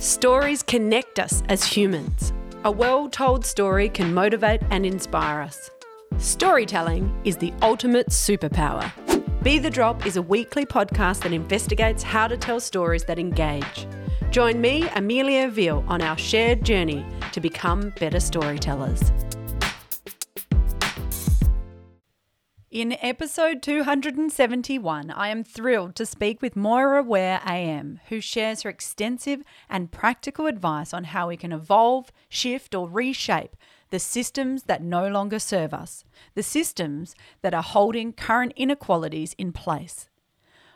Stories connect us as humans. A well told story can motivate and inspire us. Storytelling is the ultimate superpower. Be the Drop is a weekly podcast that investigates how to tell stories that engage. Join me, Amelia Veal, on our shared journey to become better storytellers. In episode 271, I am thrilled to speak with Moira Were AM, who shares her extensive and practical advice on how we can evolve, shift, or reshape the systems that no longer serve us, the systems that are holding current inequalities in place.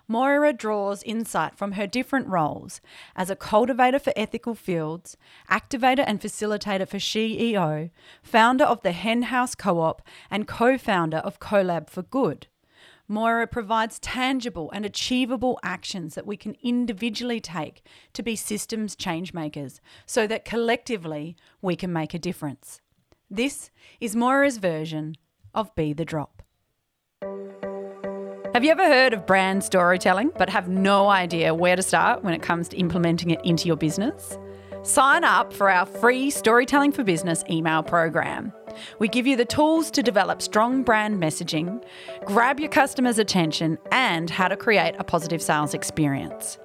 Moira draws insight from her different roles as a cultivator for ethical fields, activator and facilitator for SheEO, founder of the Hen House Co op, and co founder of CoLab for Good. Moira provides tangible and achievable actions that we can individually take to be systems change makers so that collectively we can make a difference. This is Moira's version of Be the Drop. Have you ever heard of brand storytelling but have no idea where to start when it comes to implementing it into your business? Sign up for our free Storytelling for Business email program. We give you the tools to develop strong brand messaging, grab your customers' attention, and how to create a positive sales experience.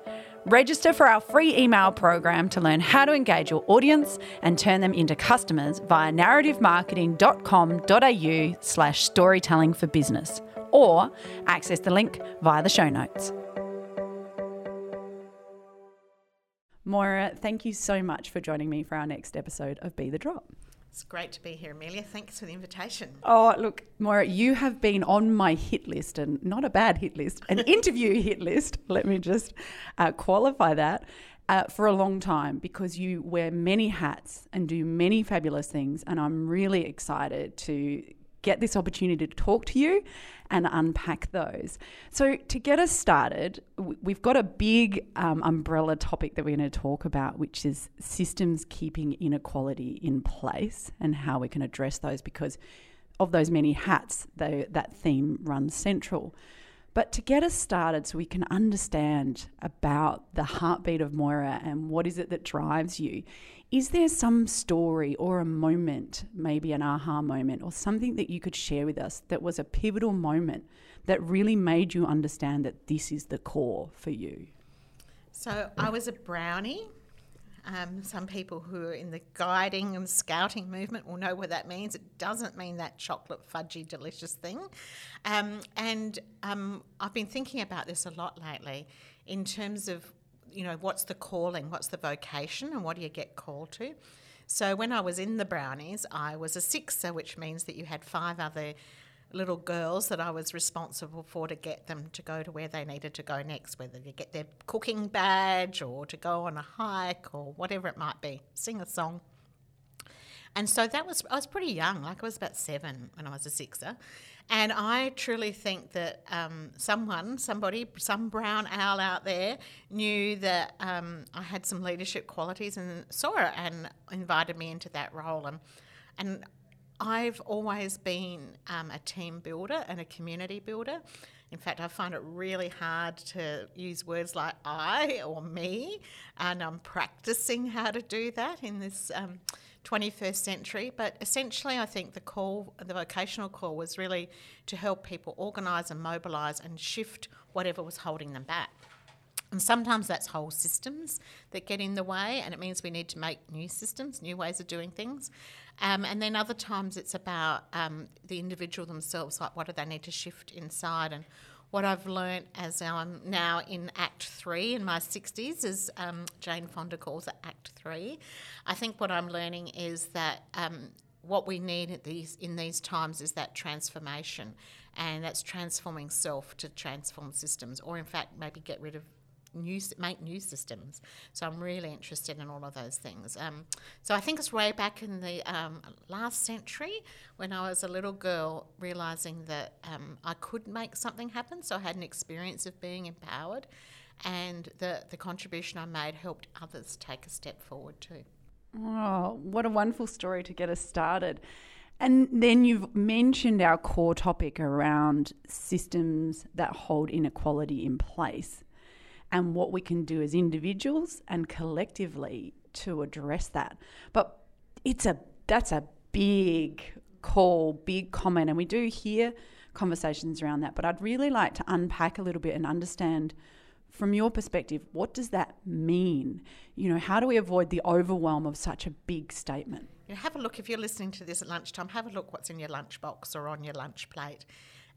Register for our free email program to learn how to engage your audience and turn them into customers via narrativemarketing.com.au slash storytelling for business or access the link via the show notes. Moira, thank you so much for joining me for our next episode of Be the Drop. It's great to be here, Amelia. Thanks for the invitation. Oh, look, Moira, you have been on my hit list, and not a bad hit list, an interview hit list. Let me just uh, qualify that. Uh, for a long time because you wear many hats and do many fabulous things. And I'm really excited to get this opportunity to talk to you and unpack those. So, to get us started, we've got a big um, umbrella topic that we're going to talk about, which is systems keeping inequality in place and how we can address those because of those many hats, they, that theme runs central. But to get us started, so we can understand about the heartbeat of Moira and what is it that drives you, is there some story or a moment, maybe an aha moment, or something that you could share with us that was a pivotal moment that really made you understand that this is the core for you? So I was a brownie. Um, some people who are in the guiding and scouting movement will know what that means. It doesn't mean that chocolate fudgy delicious thing. Um, and um, I've been thinking about this a lot lately in terms of you know, what's the calling, what's the vocation, and what do you get called to? So when I was in the Brownies, I was a sixer, which means that you had five other little girls that I was responsible for to get them to go to where they needed to go next, whether to get their cooking badge or to go on a hike or whatever it might be, sing a song. And so that was, I was pretty young, like I was about seven when I was a sixer. And I truly think that um, someone, somebody, some brown owl out there knew that um, I had some leadership qualities and saw it and invited me into that role. And, and I've always been um, a team builder and a community builder. In fact, I find it really hard to use words like I or me, and I'm practicing how to do that in this um, 21st century. But essentially, I think the call, the vocational call, was really to help people organise and mobilise and shift whatever was holding them back. And sometimes that's whole systems that get in the way, and it means we need to make new systems, new ways of doing things. Um, and then other times it's about um, the individual themselves, like what do they need to shift inside and what I've learnt as I'm now in Act Three in my 60s, as um, Jane Fonda calls it Act Three. I think what I'm learning is that um, what we need these, in these times is that transformation, and that's transforming self to transform systems, or in fact, maybe get rid of new make new systems. So I'm really interested in all of those things. Um, so I think it's way back in the um, last century when I was a little girl, realizing that um, I could make something happen. So I had an experience of being empowered, and the the contribution I made helped others take a step forward too. Oh, what a wonderful story to get us started. And then you've mentioned our core topic around systems that hold inequality in place. And what we can do as individuals and collectively to address that. But it's a that's a big call, big comment, and we do hear conversations around that. But I'd really like to unpack a little bit and understand from your perspective, what does that mean? You know, how do we avoid the overwhelm of such a big statement? You know, have a look if you're listening to this at lunchtime. Have a look what's in your lunchbox or on your lunch plate,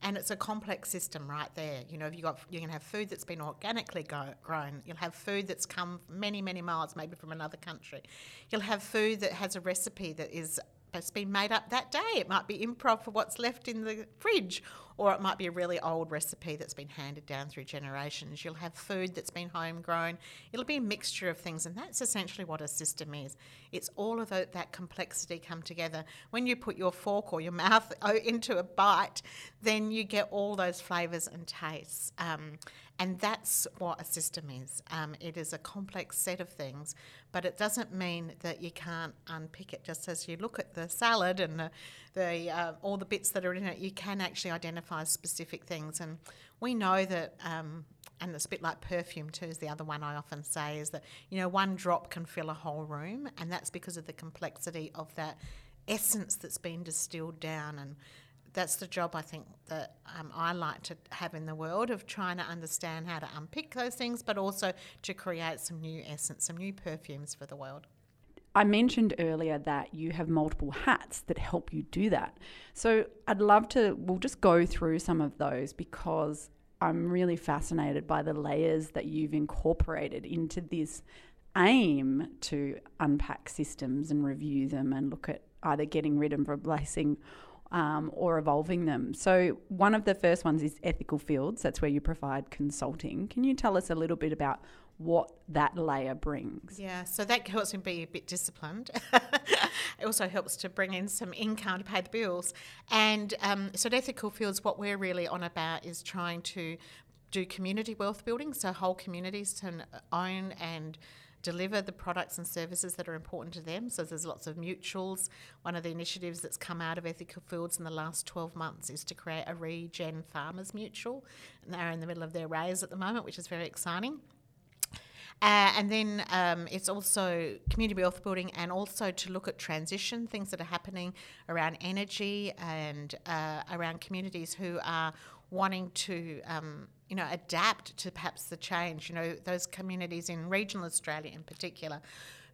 and it's a complex system right there. You know, if you got you're going to have food that's been organically go, grown. You'll have food that's come many many miles, maybe from another country. You'll have food that has a recipe that is it's been made up that day. It might be improv for what's left in the fridge, or it might be a really old recipe that's been handed down through generations. You'll have food that's been homegrown. It'll be a mixture of things, and that's essentially what a system is. It's all of that complexity come together. When you put your fork or your mouth into a bite, then you get all those flavours and tastes. Um, and that's what a system is. Um, it is a complex set of things, but it doesn't mean that you can't unpick it. Just as you look at the salad and the, the uh, all the bits that are in it, you can actually identify specific things. And we know that. Um, and it's a bit like perfume too is the other one I often say is that you know one drop can fill a whole room and that's because of the complexity of that essence that's been distilled down and that's the job I think that um, I like to have in the world of trying to understand how to unpick those things, but also to create some new essence, some new perfumes for the world. I mentioned earlier that you have multiple hats that help you do that. So I'd love to, we'll just go through some of those because I'm really fascinated by the layers that you've incorporated into this aim to unpack systems and review them and look at either getting rid of replacing um, or evolving them. So, one of the first ones is ethical fields. That's where you provide consulting. Can you tell us a little bit about what that layer brings? Yeah, so that helps him be a bit disciplined. it also helps to bring in some income to pay the bills. And um, so, at ethical fields, what we're really on about is trying to do community wealth building, so whole communities can own and deliver the products and services that are important to them. So there's lots of mutuals. One of the initiatives that's come out of Ethical Fields in the last 12 months is to create a regen farmers mutual. And they're in the middle of their raise at the moment, which is very exciting. Uh, and then um, it's also community wealth building and also to look at transition, things that are happening around energy and uh, around communities who are wanting to um, you know, adapt to perhaps the change. You know, those communities in regional Australia in particular,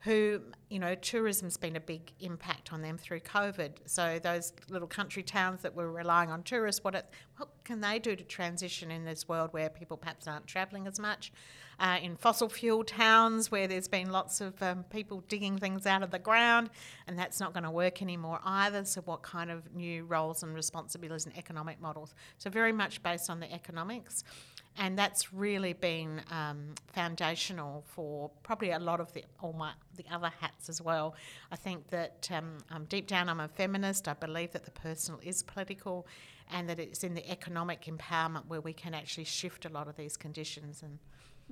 who, you know, tourism's been a big impact on them through COVID. So those little country towns that were relying on tourists, what, it, what can they do to transition in this world where people perhaps aren't travelling as much? Uh, in fossil fuel towns where there's been lots of um, people digging things out of the ground, and that's not going to work anymore either. So, what kind of new roles and responsibilities and economic models? So, very much based on the economics. And that's really been um, foundational for probably a lot of the all my the other hats as well. I think that um, um, deep down I'm a feminist. I believe that the personal is political, and that it's in the economic empowerment where we can actually shift a lot of these conditions and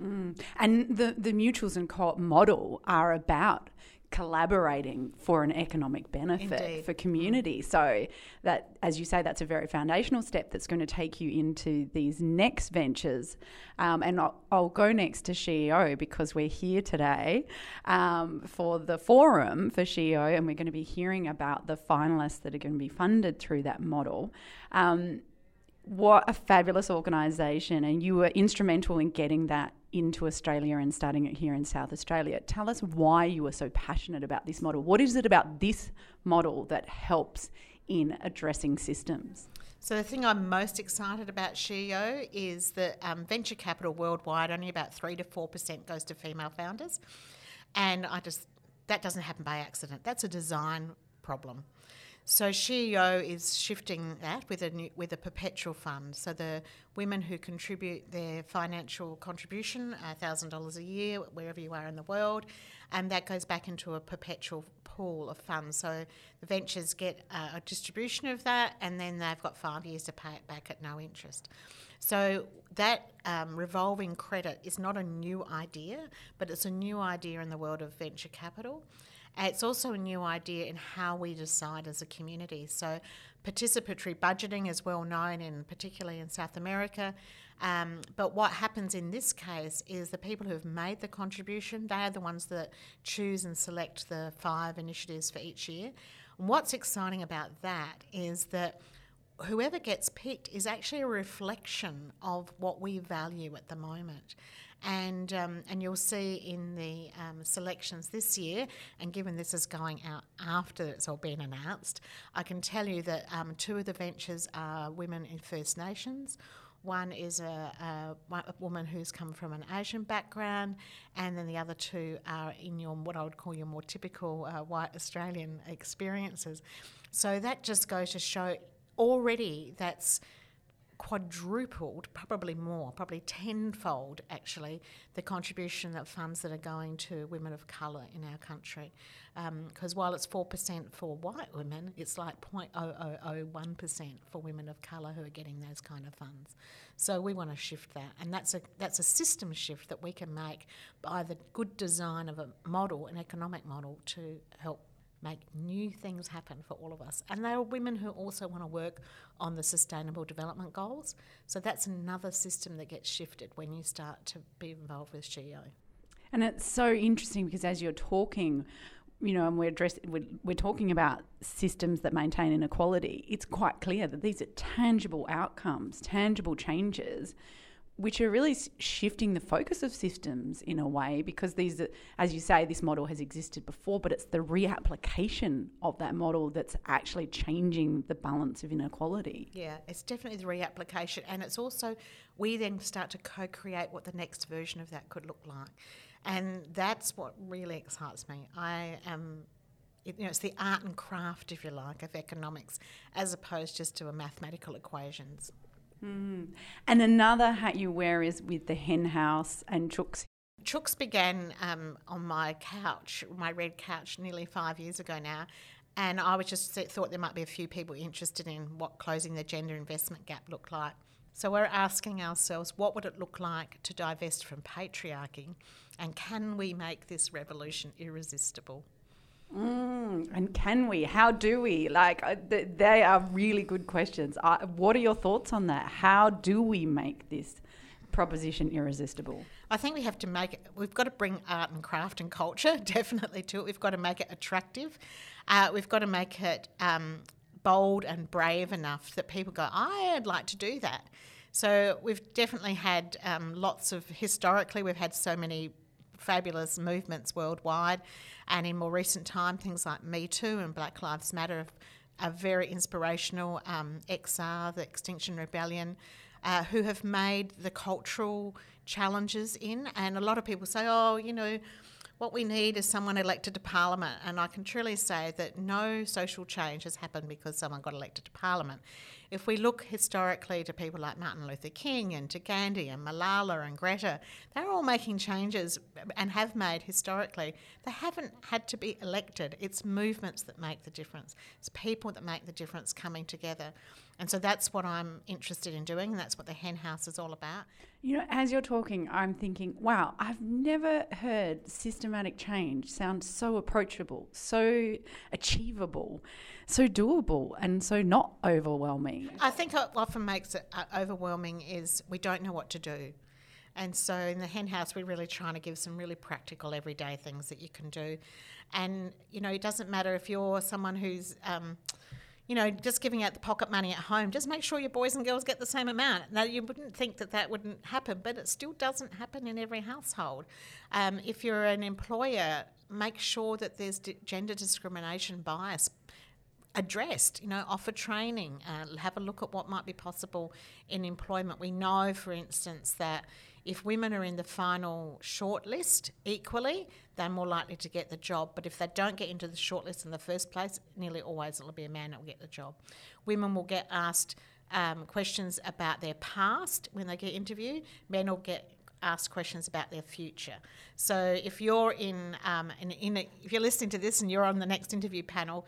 Mm. And the, the mutuals and co op model are about collaborating for an economic benefit Indeed. for community. Mm. So that, as you say, that's a very foundational step that's going to take you into these next ventures. Um, and I'll, I'll, go next to SheEO because we're here today um, for the forum for SheEO, and we're going to be hearing about the finalists that are going to be funded through that model. Um, what a fabulous organisation, and you were instrumental in getting that into Australia and starting it here in South Australia. Tell us why you were so passionate about this model. What is it about this model that helps in addressing systems? So the thing I'm most excited about SheEO is that um, venture capital worldwide only about three to four percent goes to female founders, and I just that doesn't happen by accident. That's a design problem. So SheEO is shifting that with a new, with a perpetual fund. So the women who contribute their financial contribution, thousand dollars a year, wherever you are in the world, and that goes back into a perpetual pool of funds. So the ventures get uh, a distribution of that, and then they've got five years to pay it back at no interest. So that um, revolving credit is not a new idea, but it's a new idea in the world of venture capital. It's also a new idea in how we decide as a community. So, participatory budgeting is well known, in particularly in South America. Um, but what happens in this case is the people who have made the contribution, they are the ones that choose and select the five initiatives for each year. And what's exciting about that is that whoever gets picked is actually a reflection of what we value at the moment. And, um, and you'll see in the um, selections this year, and given this is going out after it's all been announced, I can tell you that um, two of the ventures are women in First Nations. One is a, a, a, woman who's come from an Asian background, and then the other two are in your what I would call your more typical uh, white Australian experiences. So that just goes to show already that's quadrupled, probably more, probably tenfold actually, the contribution of funds that are going to women of colour in our country. Because um, while it's 4% for white women, it's like 0.0001% for women of colour who are getting those kind of funds. So we want to shift that, and that's a that's a system shift that we can make by the good design of a model, an economic model, to help make new things happen for all of us. And there are women who also want to work on the Sustainable Development Goals. So that's another system that gets shifted when you start to be involved with SheEO. And it's so interesting because as you're talking, you know, and we're, address- we're, we're talking about systems that maintain inequality, it's quite clear that these are tangible outcomes, tangible changes which are really shifting the focus of systems in a way because these, as you say, this model has existed before, but it's the reapplication of that model that's actually changing the balance of inequality. Yeah, it's definitely the reapplication, and it's also we then start to co-create what the next version of that could look like, and that's what really excites me. I am you know, it's the art and craft, if you like, of economics, as opposed just to a mathematical equations. Mm. And another hat you wear is with the hen house and chooks. Chooks began um, on my couch, my red couch, nearly five years ago now. And I was just thought there might be a few people interested in what closing the gender investment gap looked like. So we're asking ourselves, what would it look like to divest from patriarchy? And can we make this revolution irresistible? Mm, and can we? How do we? Like, uh, they are really good questions. What are your thoughts on that? How do we make this proposition irresistible? I think we have to make it, we've got to bring art and craft and culture definitely to it. We've got to make it attractive. Uh, we've got to make it um, bold and brave enough that people go, I'd like to do that. So we've definitely had um, lots of, historically, we've had so many fabulous movements worldwide. And in more recent time, things like Me Too and Black Lives Matter are very inspirational. Um, XR, the Extinction Rebellion, uh, who have made the cultural challenges in. And a lot of people say, oh, you know, what we need is someone elected to Parliament. And I can truly say that no social change has happened because someone got elected to Parliament. If we look historically to people like Martin Luther King and to Gandhi and Malala and Greta, they're all making changes and have made historically. They haven't had to be elected. It's movements that make the difference. It's people that make the difference coming together. And so that's what I'm interested in doing, and that's what the hen house is all about. You know, as you're talking, I'm thinking, wow, I've never heard systematic change sound so approachable, so achievable, so doable, and so not overwhelming. I think what often makes it uh, overwhelming is we don't know what to do. And so in the hen house, we're really trying to give some really practical, everyday things that you can do. And, you know, it doesn't matter if you're someone who's. Um, you know, just giving out the pocket money at home, just make sure your boys and girls get the same amount. Now, you wouldn't think that that wouldn't happen, but it still doesn't happen in every household. Um, if you're an employer, make sure that there's d- gender discrimination bias addressed. You know, offer training, uh, have a look at what might be possible in employment. We know, for instance, that if women are in the final shortlist equally, they're more likely to get the job. But if they don't get into the shortlist in the first place, nearly always it'll be a man that will get the job. Women will get asked um, questions about their past when they get interviewed. Men will get asked questions about their future. So if you're in, um, in, in a, if you're listening to this and you're on the next interview panel,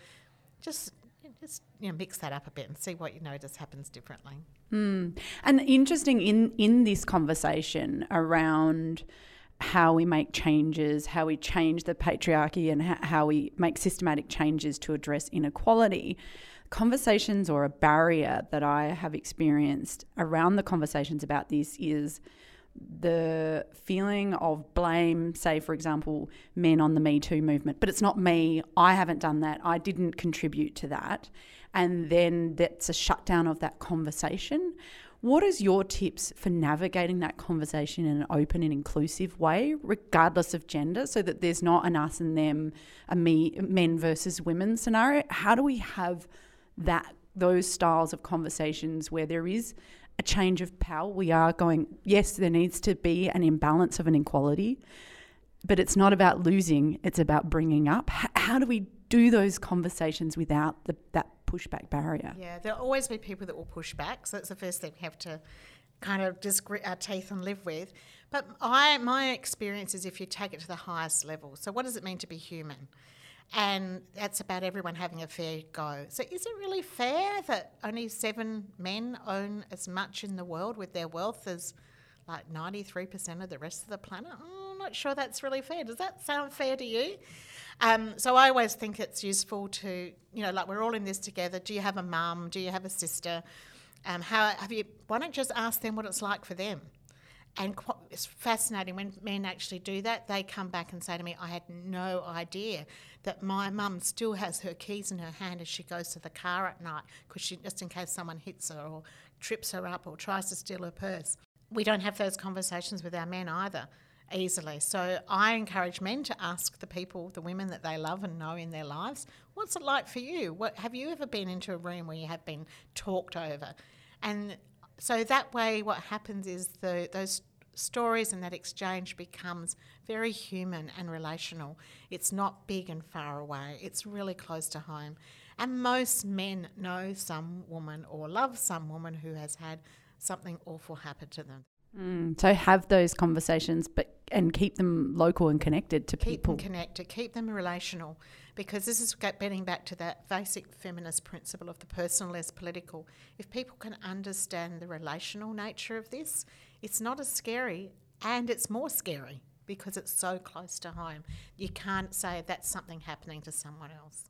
just just you know, mix that up a bit and see what you notice happens differently. Mm. And interesting in in this conversation around how we make changes, how we change the patriarchy, and how we make systematic changes to address inequality. Conversations or a barrier that I have experienced around the conversations about this is the feeling of blame, say, for example, men on the Me Too movement, but it's not me. I haven't done that. I didn't contribute to that. And then that's a shutdown of that conversation. What is your tips for navigating that conversation in an open and inclusive way, regardless of gender, so that there's not an us and them, a me, men versus women scenario? How do we have that those styles of conversations where there is a change of power. We are going, yes, there needs to be an imbalance of an inequality, but it's not about losing, it's about bringing up. H- how do we do those conversations without the, that pushback barrier? Yeah, there'll always be people that will push back. So that's the first thing we have to kind of just grit our teeth and live with. But I, my experience is if you take it to the highest level. So, what does it mean to be human? And that's about everyone having a fair go. So, is it really fair that only seven men own as much in the world with their wealth as like 93% of the rest of the planet? I'm not sure that's really fair. Does that sound fair to you? Um, so, I always think it's useful to, you know, like we're all in this together. Do you have a mum? Do you have a sister? Um, how have you? Why don't you just ask them what it's like for them? And it's fascinating when men actually do that. They come back and say to me, I had no idea that my mum still has her keys in her hand as she goes to the car at night, because she just in case someone hits her or trips her up or tries to steal her purse. We don't have those conversations with our men either easily. So I encourage men to ask the people, the women that they love and know in their lives, what's it like for you? What have you ever been into a room where you have been talked over? And so that way, what happens is the those stories and that exchange becomes very human and relational. It's not big and far away, it's really close to home. And most men know some woman or love some woman who has had something awful happen to them. Mm, so have those conversations, but and keep them local and connected to keep people. Keep them connected, keep them relational, because this is getting back to that basic feminist principle of the personal as political. If people can understand the relational nature of this, it's not as scary and it's more scary because it's so close to home. You can't say that's something happening to someone else.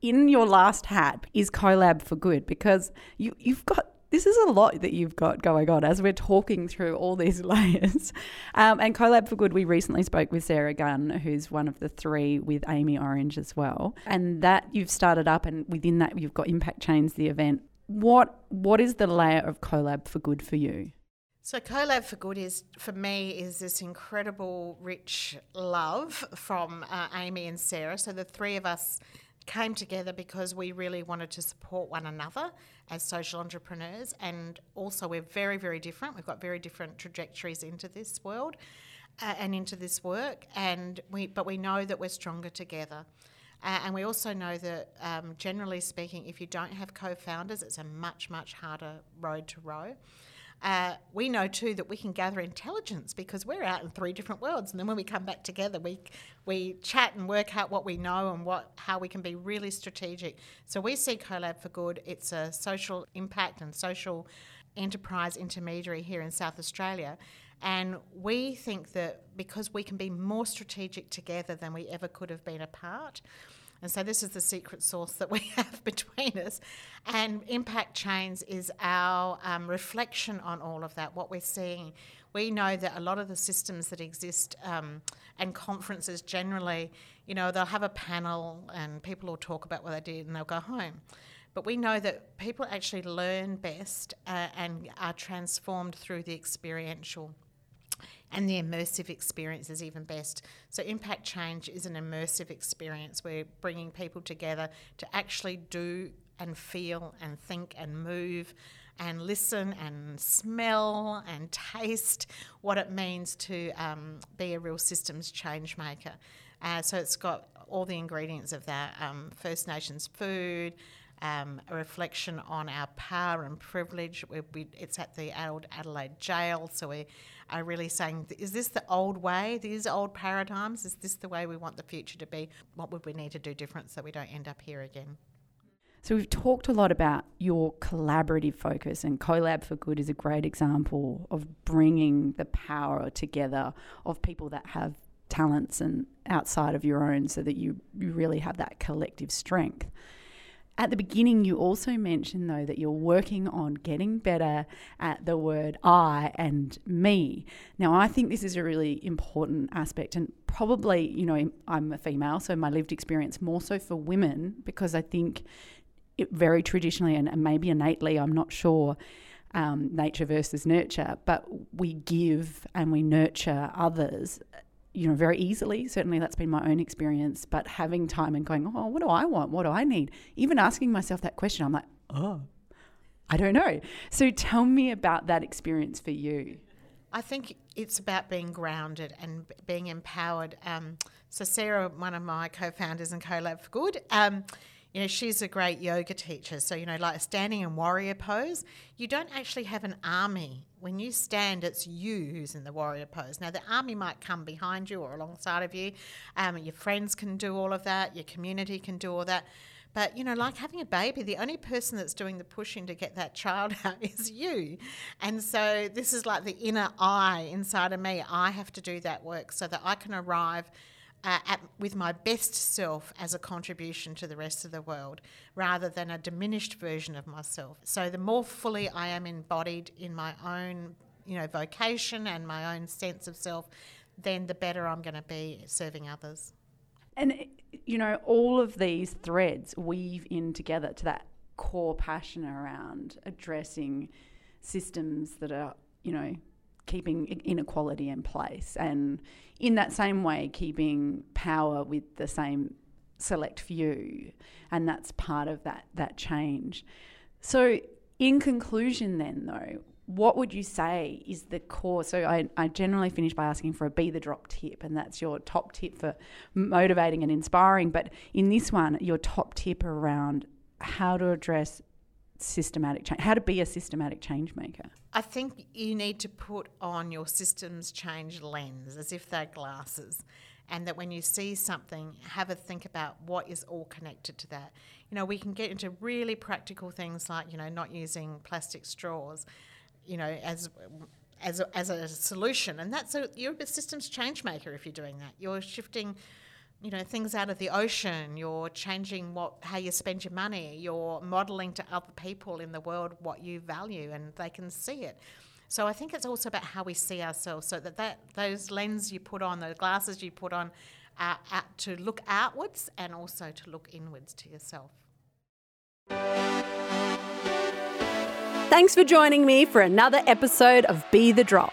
In your last hat is CoLab for Good because you, you've got this is a lot that you've got going on as we're talking through all these layers. Um, and CoLab for Good, we recently spoke with Sarah Gunn, who's one of the three with Amy Orange as well. And that you've started up, and within that, you've got Impact Chains, the event. What What is the layer of CoLab for Good for you? So CoLab for Good is for me is this incredible rich love from uh, Amy and Sarah. So the three of us came together because we really wanted to support one another as social entrepreneurs and also we're very very different. We've got very different trajectories into this world uh, and into this work and we but we know that we're stronger together. Uh, and we also know that, um, generally speaking, if you don't have co founders, it's a much, much harder road to row. Uh, we know too that we can gather intelligence because we're out in three different worlds, and then when we come back together, we we chat and work out what we know and what how we can be really strategic. So we see CoLab for Good. It's a social impact and social enterprise intermediary here in South Australia. And we think that because we can be more strategic together than we ever could have been apart, and so this is the secret sauce that we have between us. And Impact Chains is our um, reflection on all of that, what we're seeing. We know that a lot of the systems that exist um, and conferences generally, you know, they'll have a panel and people will talk about what they did and they'll go home. But we know that people actually learn best uh, and are transformed through the experiential and the immersive experience is even best. So, impact change is an immersive experience. We're bringing people together to actually do and feel and think and move and listen and smell and taste what it means to um, be a real systems change maker. Uh, so, it's got all the ingredients of that um, First Nations food. Um, a reflection on our power and privilege. We, we, it's at the old Adelaide jail, so we are really saying, is this the old way, these old paradigms? Is this the way we want the future to be? What would we need to do different so we don't end up here again? So we've talked a lot about your collaborative focus, and CoLab for Good is a great example of bringing the power together of people that have talents and outside of your own, so that you, you really have that collective strength. At the beginning, you also mentioned, though, that you're working on getting better at the word I and me. Now, I think this is a really important aspect, and probably, you know, I'm a female, so my lived experience more so for women, because I think it very traditionally and, and maybe innately, I'm not sure. Um, nature versus nurture, but we give and we nurture others you know, very easily. Certainly, that's been my own experience. But having time and going, oh, what do I want? What do I need? Even asking myself that question, I'm like, oh, I don't know. So tell me about that experience for you. I think it's about being grounded and being empowered. Um, so Sarah, one of my co-founders and CoLab for Good, um, you know, she's a great yoga teacher. So, you know, like standing in warrior pose, you don't actually have an army. When you stand, it's you who's in the warrior pose. Now, the army might come behind you or alongside of you. Um, your friends can do all of that, your community can do all that. But, you know, like having a baby, the only person that's doing the pushing to get that child out is you. And so this is like the inner I inside of me. I have to do that work so that I can arrive uh, at, with my best self as a contribution to the rest of the world rather than a diminished version of myself. So the more fully I am embodied in my own, you know, vocation and my own sense of self, then the better I'm going to be serving others. And you know, all of these threads weave in together to that core passion around addressing systems that are, you know, keeping inequality in place and in that same way keeping power with the same select few and that's part of that that change. So in conclusion then though what would you say is the core? So I, I generally finish by asking for a be the drop tip and that's your top tip for motivating and inspiring but in this one your top tip around how to address systematic change, how to be a systematic change maker? I think you need to put on your systems change lens as if they're glasses. And that when you see something, have a think about what is all connected to that. You know, we can get into really practical things like, you know, not using plastic straws, you know, as as a, as a solution. And that's a you're a systems change maker if you're doing that. You're shifting you know things out of the ocean you're changing what how you spend your money you're modeling to other people in the world what you value and they can see it so i think it's also about how we see ourselves so that, that those lenses you put on the glasses you put on are to look outwards and also to look inwards to yourself Thanks for joining me for another episode of Be the Drop.